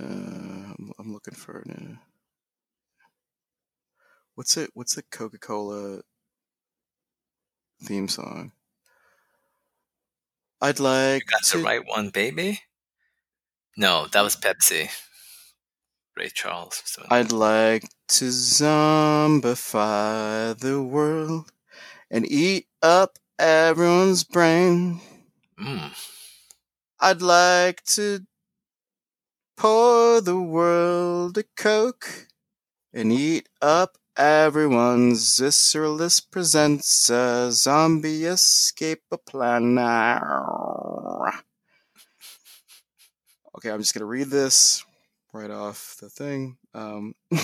Uh, I'm, I'm looking for it. What's it? What's the Coca Cola theme song? I'd like You got to. the right one, baby. No, that was Pepsi. Ray Charles. was doing that. I'd like to zombify the world and eat up everyone's brain. Mm. I'd like to pour the world a Coke and eat up everyone's Visceralist presents a zombie escape plan. Okay, I'm just gonna read this right off the thing. Um,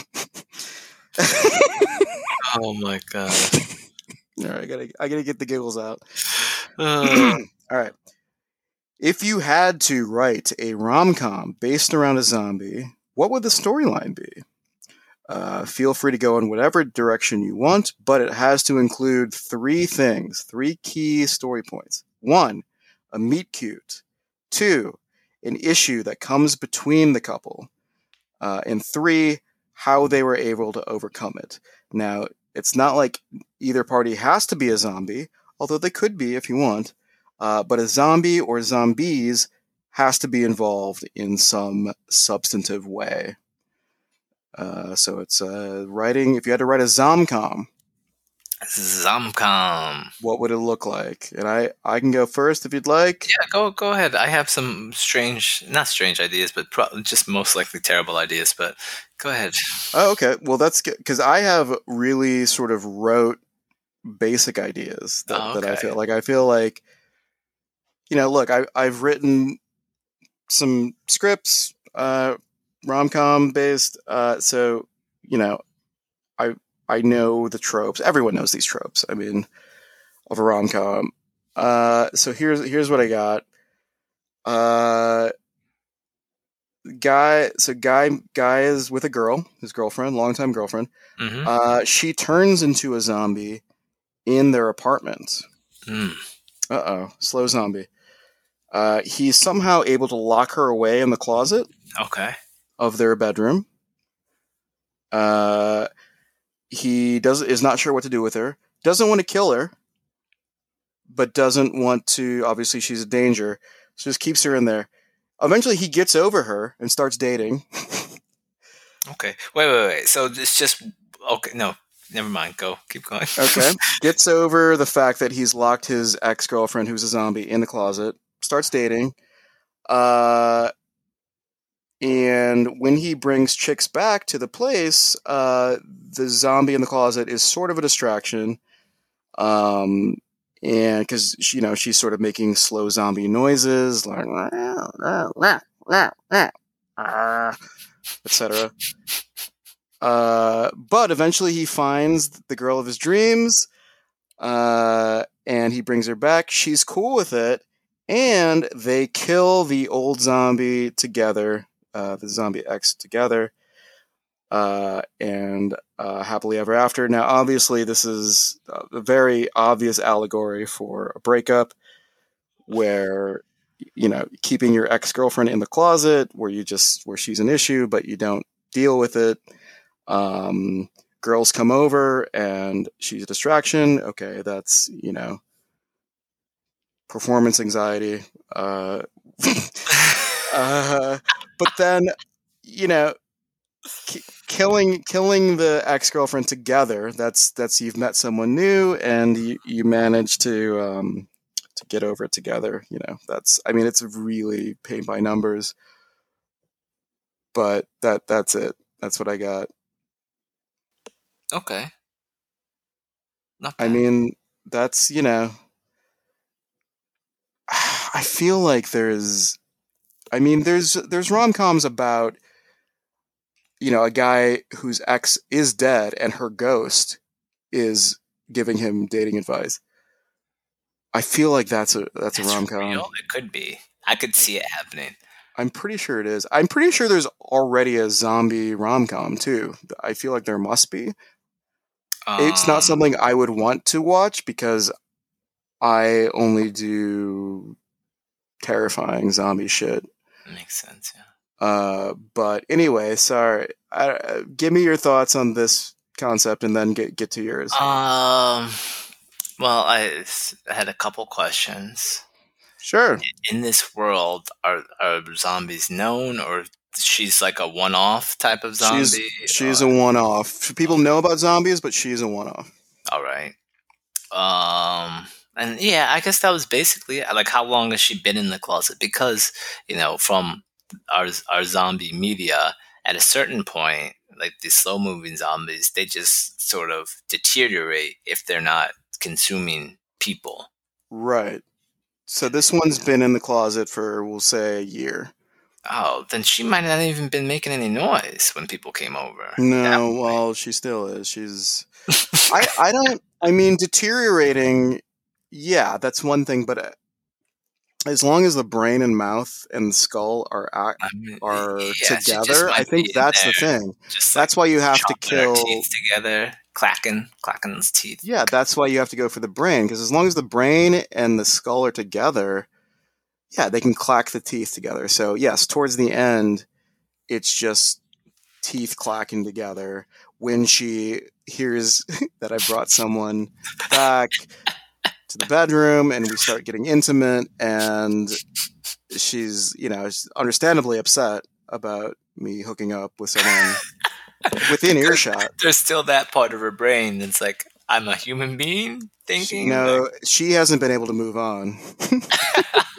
Oh my god. all right, I gotta, I gotta get the giggles out. Uh, All right. If you had to write a rom com based around a zombie, what would the storyline be? Uh, feel free to go in whatever direction you want, but it has to include three things, three key story points. One, a meet cute. Two, an issue that comes between the couple. Uh, and three, how they were able to overcome it. Now, it's not like either party has to be a zombie, although they could be if you want. Uh, but a zombie or zombies has to be involved in some substantive way. Uh, so it's uh, writing. If you had to write a zomcom, Zomcom. what would it look like? And I, I can go first if you'd like. Yeah, go go ahead. I have some strange, not strange ideas, but pro- just most likely terrible ideas. But go ahead. Oh, okay. Well, that's good because I have really sort of rote, basic ideas that, Oh, that I feel like I feel like, you know, look, I I've written some scripts, uh, rom com based, uh, so you know, I I know the tropes. Everyone knows these tropes. I mean, of a rom com. Uh, so here's here's what I got. Uh, guy. So guy guy is with a girl, his girlfriend, longtime girlfriend. hmm Uh, she turns into a zombie in their apartment. Mm. Uh oh, slow zombie. Uh, he's somehow able to lock her away in the closet Okay. of their bedroom. Uh, he does is not sure what to do with her. Doesn't want to kill her, but doesn't want to. Obviously, she's a danger, so just keeps her in there. Eventually, he gets over her and starts dating. Okay. Wait, wait, wait. So it's just okay. No, never mind. Go. Keep going. Okay. gets over the fact that he's locked his ex girlfriend, who's a zombie, in the closet. Starts dating. Uh, and when he brings chicks back to the place, uh, the zombie in the closet is sort of a distraction. Um, and because you know she's sort of making slow zombie noises, like etc. Uh, but eventually he finds the girl of his dreams, uh, and he brings her back. She's cool with it, and they kill the old zombie together, uh, the zombie ex together, uh, and uh, happily ever after. Now, obviously, this is a very obvious allegory for a breakup, where you know keeping your ex girlfriend in the closet, where you just where she's an issue, but you don't deal with it. Um, girls come over and she's a distraction. Okay, that's you know performance anxiety. Uh, uh, but then you know ki- killing killing the ex girlfriend together. That's that's you've met someone new and you you manage to um, to get over it together. You know that's I mean it's really paint by numbers. But that that's it. That's what I got. okay. Not I mean, that's you know. I feel like there's, I mean, there's there's rom coms about, you know, a guy whose ex is dead and her ghost is giving him dating advice. I feel like that's a that's a rom com. It could be. I could see it happening. I'm pretty sure it is. I'm pretty sure there's already a zombie rom com too. I feel like there must be. it's not Um, something I would want to watch because I only do terrifying zombie shit. Makes sense. Yeah. Uh, but anyway, sorry. Uh, give me your thoughts on this concept, and then get get to yours. Um, well, I had a couple questions. Sure. In this world, are are zombies known, or she's like a one-off type of zombie? She's she's a one-off. People know about zombies, but she's a one-off. All right. Um, and yeah, I guess that was basically it. like how long has she been in the closet? Because you know, from our our zombie media, at a certain point, like these slow moving zombies, they just sort of deteriorate if they're not consuming people. Right. So this one's been in the closet for we'll say a year. Oh, then she might not even been making any noise when people came over. No, well, she still is. She's. I I don't. I mean, deteriorating. Yeah, that's one thing, but uh, as long as the brain and mouth and skull are act, I mean, are yeah, together, I think that's the thing. Just that's like why you have to kill together, clacking, clacking his teeth. Yeah, that's why you have to go for the brain because as long as the brain and the skull are together, yeah, they can clack the teeth together. So yes, towards the end, it's just teeth clacking together. When she hears that I brought someone back to the bedroom and we start getting intimate and she's you know understandably upset about me hooking up with someone within earshot. there's still that part of her brain that's like i'm a human being thinking no like... she hasn't been able to move on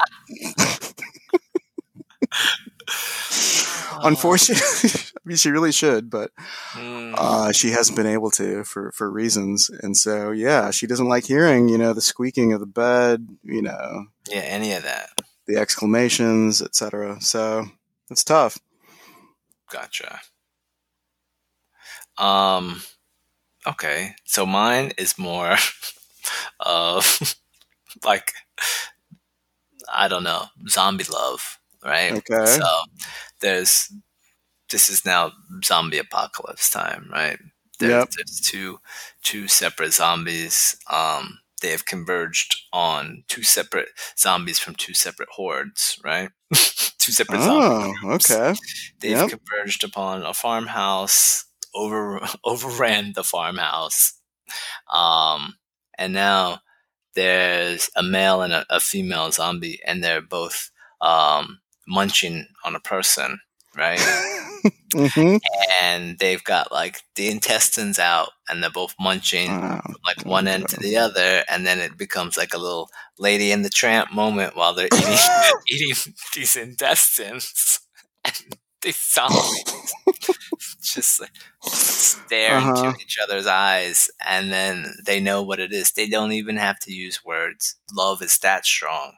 unfortunately I mean, she really should, but mm. uh, she hasn't been able to for, for reasons. And so, yeah, she doesn't like hearing, you know, the squeaking of the bed, you know. Yeah, any of that. The exclamations, etc. So it's tough. Gotcha. Um, okay. So mine is more of like, I don't know, zombie love, right? Okay. So there's this is now zombie apocalypse time, right? There's, yep. there's two two separate zombies. Um, they have converged on two separate zombies from two separate hordes, right? two separate zombies. oh, okay. They've yep. converged upon a farmhouse, over overran the farmhouse, um, and now there's a male and a, a female zombie, and they're both um, munching on a person, right? mm-hmm. And they've got like the intestines out, and they're both munching oh, from like one end to the other, and then it becomes like a little Lady in the Tramp moment while they're eating eating these intestines. And they just like stare uh-huh. into each other's eyes, and then they know what it is. They don't even have to use words. Love is that strong,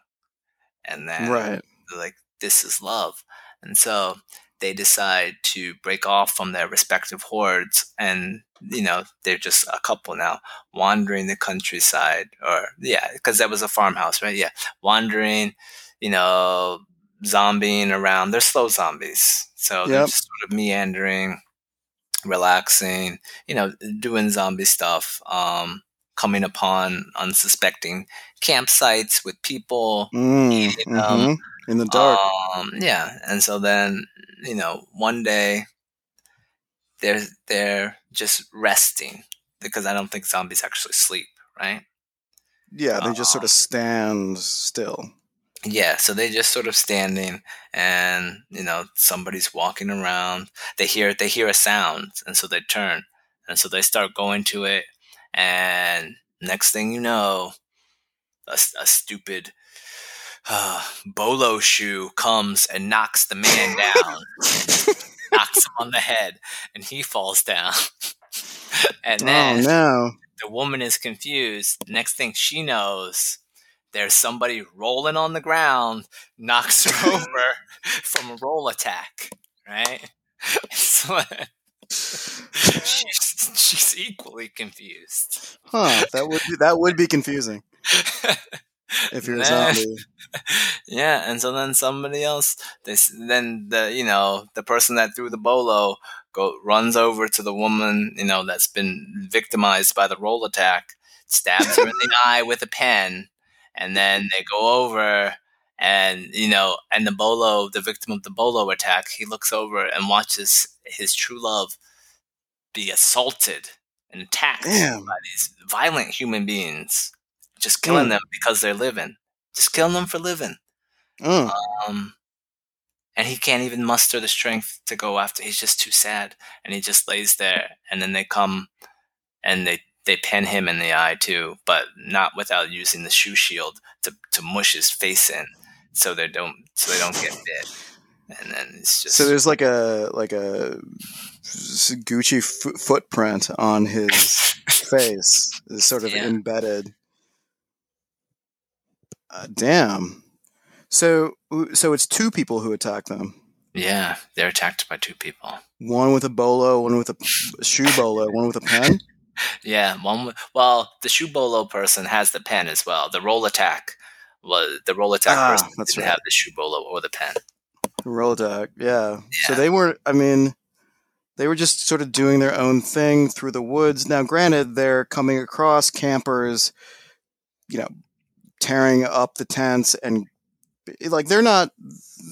and then right. like this is love. And so they decide to break off from their respective hordes and you know they're just a couple now wandering the countryside or yeah because that was a farmhouse right yeah wandering you know zombieing around they're slow zombies so yep. they're just sort of meandering relaxing you know doing zombie stuff um coming upon unsuspecting campsites with people mm, eating mm-hmm. in the dark. Um, yeah, and so then you know one day they're they're just resting because I don't think zombies actually sleep, right? Yeah, they just sort of um, stand still. Yeah, so they just sort of standing, and you know somebody's walking around. They hear they hear a sound, and so they turn, and so they start going to it, and next thing you know, a, a stupid uh, bolo shoe comes and knocks the man down, knocks him on the head, and he falls down. and then oh, no. the woman is confused. Next thing she knows, there's somebody rolling on the ground, knocks her over from a roll attack, right? So she's, she's equally confused. Huh? That would be, that would be confusing if you're a zombie. yeah, and so then somebody else, this then the you know the person that threw the bolo go runs over to the woman you know that's been victimized by the roll attack, stabs her in the eye with a pen, and then they go over and you know, and the bolo, the victim of the bolo attack, he looks over and watches his true love be assaulted and attacked Damn. by these violent human beings, just killing Mm. them because they're living, just killing them for living. Uh, Um, and he can't even muster the strength to go after. He's just too sad, and he just lays there. And then they come, and they they pin him in the eye too, but not without using the shoe shield to to mush his face in, so they don't so they don't get bit. And then it's just so there's like a like a Gucci f- footprint on his face, is sort of Yeah. embedded. Uh, damn. So so it's two people who attack them. yeah, they're attacked by two people. One with a bolo, one with a shoe bolo, one with a pen. Yeah, one. Well, the shoe bolo person has the pen as well. The roll attack was the roll attack Ah, person that's didn't right. have the shoe bolo or the pen. Roll attack, yeah. yeah. So they were, I mean, they were just sort of doing their own thing through the woods. Now, granted, they're coming across campers, you know, tearing up the tents and like they're not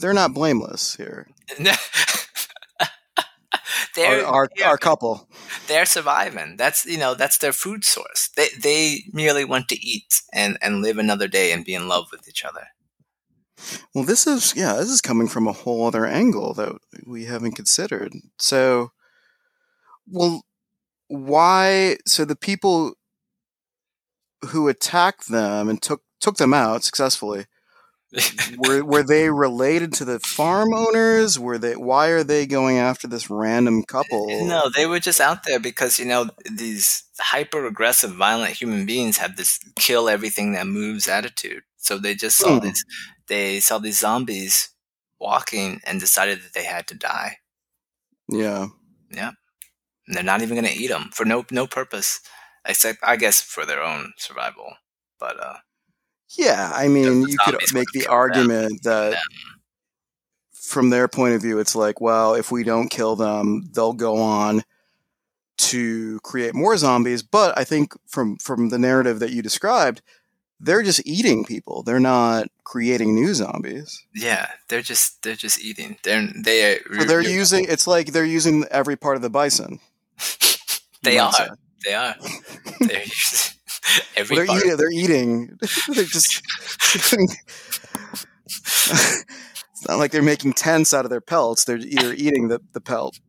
they're not blameless here. Our they're our, they're, our couple. they're surviving. That's you know that's their food source. They they merely want to eat and and live another day and be in love with each other. Well, this is yeah, this is coming from a whole other angle that we haven't considered. So, well, why? So the people who attacked them and took took them out successfully were were they related to the farm owners? Were they? Why are they going after this random couple? No, they were just out there because you know these hyper aggressive, violent human beings have this kill everything that moves attitude. So they just saw these, they saw these zombies walking and decided that they had to die. Yeah. And they're not even going to eat them for no no purpose, except I guess for their own survival. But uh, Yeah, I mean, you could make the argument that them. from their point of view, it's like, well, if we don't kill them, they'll go on to create more zombies. But I think from from the narrative that you described, they're just eating people. They're not creating new zombies. yeah, they're just they're just eating. They're they are, So they're using it's like they're using every part of the bison. they are they are they're using every Well, they're eating. They're eating. they're just. it's not like they're making tents out of their pelts. They're either eating the, the pelt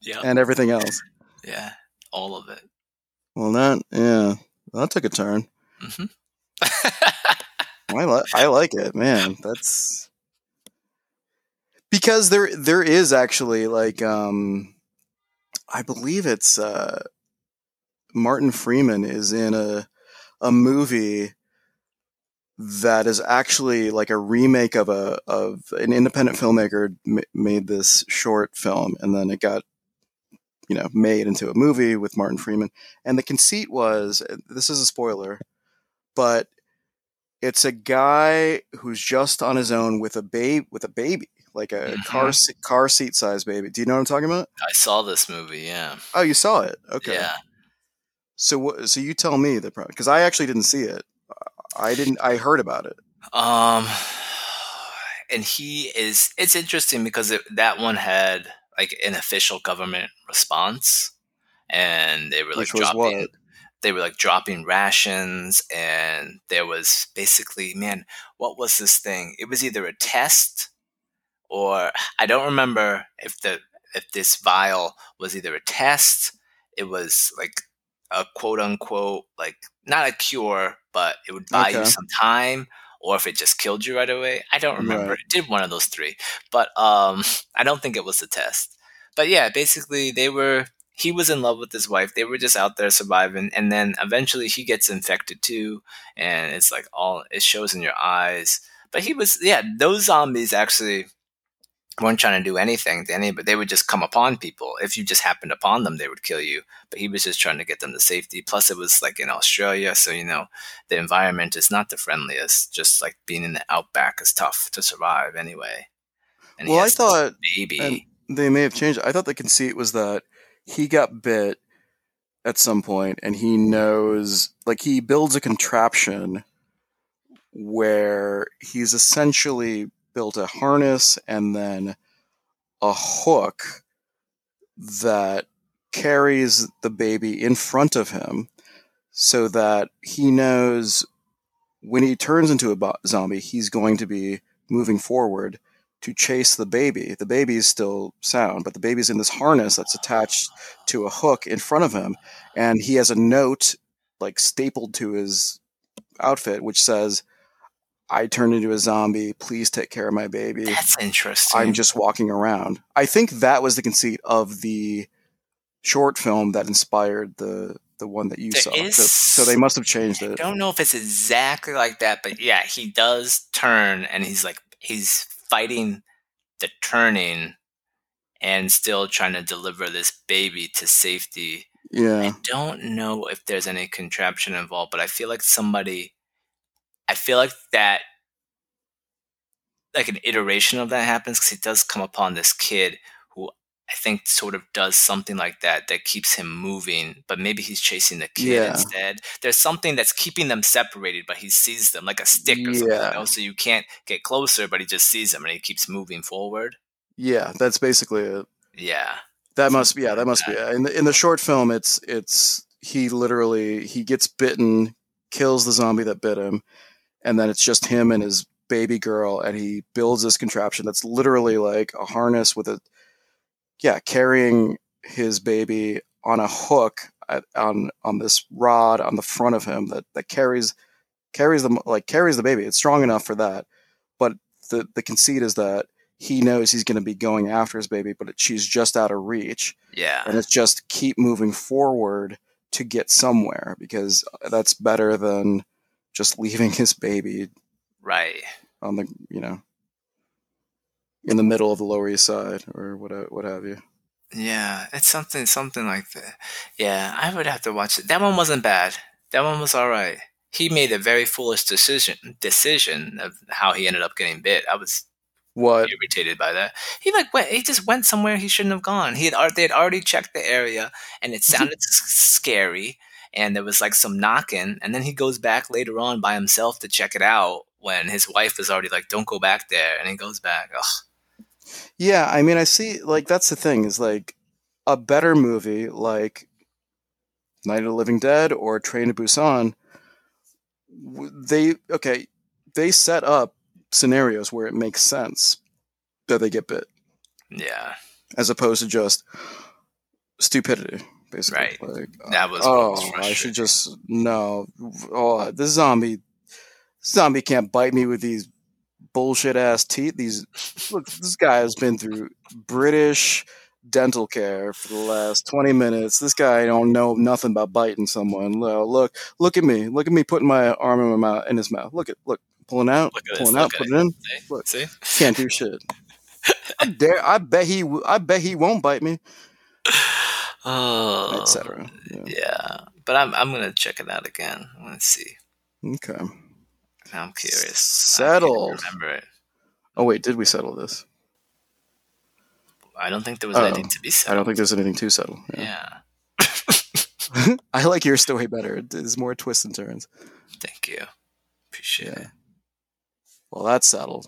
Yeah, and everything else. yeah, all of it. Well, that yeah, that took a turn. hmm I like I like it, man. That's because there there is actually like um, I believe it's uh, Martin Freeman is in a a movie that is actually like a remake of a of an independent filmmaker m- made this short film and then it got you know made into a movie with Martin Freeman and the conceit was this is a spoiler but it's a guy who's just on his own with a babe with a baby like a Mhm. car se- car seat size baby do you know what I'm talking about I saw this movie. Yeah, oh you saw it okay yeah. So what so you tell me the problem because I actually didn't see it I didn't I heard about it Um, and he is. It's interesting because it, that one had like an official government response, and they were like Which dropping. They were like dropping rations, and there was basically, man, what was this thing? It was either a test, or I don't remember if the if this vial was either a test. It was like a quote unquote like not a cure, but it would buy you some time, or if it just killed you right away. I don't remember. Right. It did one of those three, but um, I don't think it was a test. But yeah, basically they were. He was in love with his wife. They were just out there surviving, and then eventually he gets infected too, and it's like all it shows in your eyes. But he was, yeah, those zombies actually weren't trying to do anything to any, but they would just come upon people. If you just happened upon them, they would kill you. But he was just trying to get them to safety. Plus, it was like in Australia, so you know the environment is not the friendliest. Just like being in the outback is tough to survive anyway. And well I thought maybe they may have changed. I thought the conceit was that he got bit at some point, and he knows, like, he builds a contraption where he's essentially built a harness and then a hook that carries the baby in front of him so that he knows when he turns into a bo- zombie, he's going to be moving forward to chase the baby. The baby is still sound, but the baby's in this harness that's attached to a hook in front of him, and he has a note like stapled to his outfit which says, "I turned into a zombie. Please take care of my baby. That's interesting. I'm just walking around." I think that was the conceit of the short film that inspired the the one that you There saw. is- So, so they must have changed I it. I don't know if it's exactly like that, but yeah, he does turn and he's like he's fighting the turning and still trying to deliver this baby to safety. Yeah. I don't know if there's any contraption involved, but I feel like somebody I feel like that like an iteration of that happens because he does come upon this kid who I think sort of does something like that that keeps him moving, but maybe he's chasing the kid Yeah. instead. There's something that's keeping them separated, but he sees them like a stick or something. Yeah. You know? So you can't get closer, but he just sees them and he keeps moving forward. Yeah, that's basically it. Yeah. That must be yeah, that must be it. In the in the short film it's it's he literally he gets bitten, kills the zombie that bit him, and then it's just him and his baby girl and he builds this contraption that's literally like a harness with a yeah, carrying his baby on a hook at, on on this rod on the front of him that that carries carries the like carries the baby. It's strong enough for that. But the the conceit is that he knows he's going to be going after his baby, but it, she's just out of reach Yeah. and it's just keep moving forward to get somewhere because that's better than just leaving his baby Right. on the you know in the middle of the lower east side or what what have you Yeah, it's something something like that. Yeah, I would have to watch it. That one wasn't bad. That one was all right. He made a very foolish decision decision of how he ended up getting bit. I was what irritated by that. He like went, he just went somewhere he shouldn't have gone. He had they had already checked the area and it sounded scary and there was like some knocking and then he goes back later on by himself to check it out when his wife is already like don't go back there and he goes back. Ugh. yeah i mean i see like that's the thing is like a better movie like night of the living dead or train to busan they okay they set up scenarios where it makes sense that they get bit Yeah, as opposed to just stupidity, basically. Right. Like, uh, that was oh, was I should just no. Oh, this zombie, zombie can't bite me with these bullshit ass teeth. These look, this guy has been through British dental care for the last 20 minutes. This guy don't know nothing about biting someone. Look, look, at me. Look at me putting my arm in my mouth in his mouth. Look at look pulling out, Look at this, pulling out, look at putting it in. See? Look. See? Can't do shit. I dare. I bet he. I bet he won't bite me, Oh, etc. Yeah. yeah. But I'm I'm gonna check it out again. Let's see. Okay. Now I'm curious. Settled. I remember it. Oh wait, did we settle this? I don't think there was Oh, anything to be said. I don't think there's anything to settle. Yeah. Yeah. I like your story better. It is more twists and turns. Thank you. Appreciate Yeah. it. Well, that's settled.